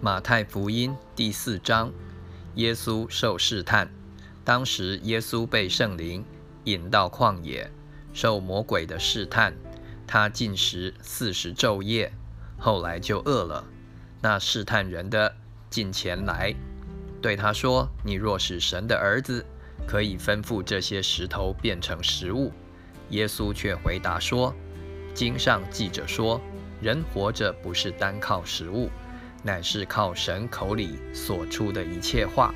马太福音第四章，耶稣受试探。当时耶稣被圣灵引到旷野，受魔鬼的试探。他进食四十昼夜，后来就饿了。那试探人的近前来，对他说：“你若是神的儿子，可以吩咐这些石头变成食物。”耶稣却回答说：“经上记着说，人活着不是单靠食物。”乃是靠神口里所出的一切话，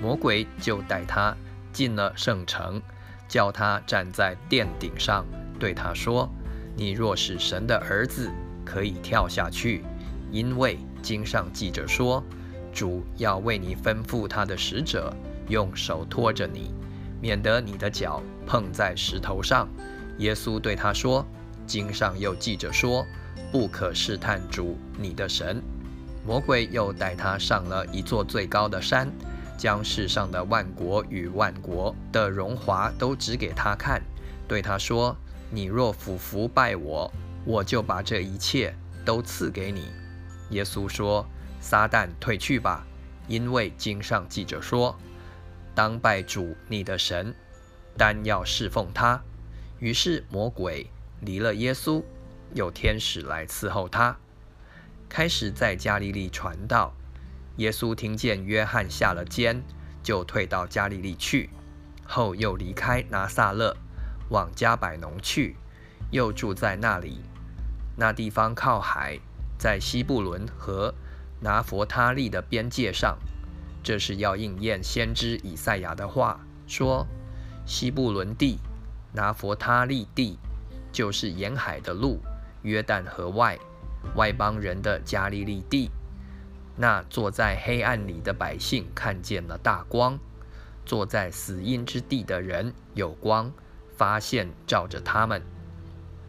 魔鬼就带他进了圣城，叫他站在殿顶上，对他说：“你若是神的儿子，可以跳下去，因为经上记着说，主要为你吩咐他的使者，用手托着你，免得你的脚碰在石头上。”耶稣对他说：“经上又记着说，不可试探主你的神。”魔鬼又带他上了一座最高的山，将世上的万国与万国的荣华都指给他看，对他说：“你若俯伏拜我，我就把这一切都赐给你。”耶稣说：“撒旦退去吧，因为经上记着说，当拜主你的神，单要侍奉他。”于是魔鬼离了耶稣，有天使来伺候他。开始在加利利传道。耶稣听见约翰下了监，就退到加利利去。后又离开拿撒勒，往加百农去，又住在那里。那地方靠海，在西布伦和拿佛他利的边界上。这是要应验先知以赛亚的话，说：西布伦地、拿佛他利地，就是沿海的路，约旦河外。外邦人的加利利地，那坐在黑暗里的百姓看见了大光；坐在死荫之地的人有光，发现照着他们。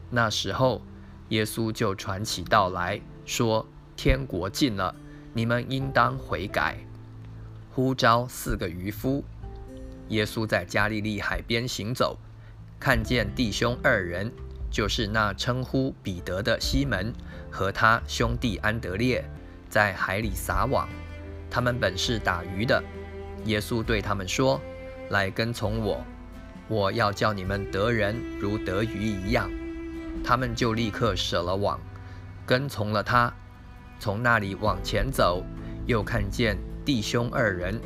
那时候，耶稣就传起道来说：“天国近了，你们应当悔改。”呼召四个渔夫。耶稣在加利利海边行走，看见弟兄二人。就是那称呼彼得的西门和他兄弟安德烈，在海里撒网。他们本是打鱼的。耶稣对他们说：“来跟从我，我要叫你们得人如得鱼一样。”他们就立刻舍了网，跟从了他。从那里往前走，又看见弟兄二人，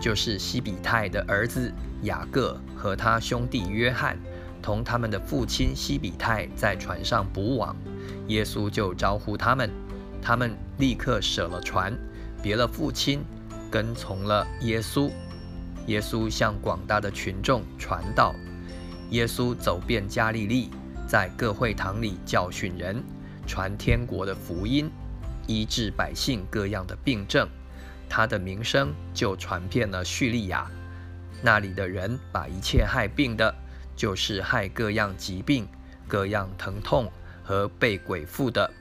就是西比泰的儿子雅各和他兄弟约翰。同他们的父亲西比泰在船上捕网，耶稣就招呼他们，他们立刻舍了船，别了父亲，跟从了耶稣。耶稣向广大的群众传道。耶稣走遍加利利，在各会堂里教训人，传天国的福音，医治百姓各样的病症。他的名声就传遍了叙利亚，那里的人把一切害病的。就是害各样疾病、各样疼痛和被鬼附的、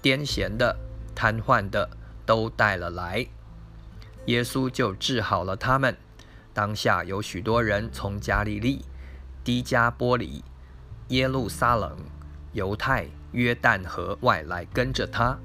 癫痫的、瘫痪的，都带了来。耶稣就治好了他们。当下有许多人从加利利、低加波里、耶路撒冷、犹太、约旦河外来跟着他。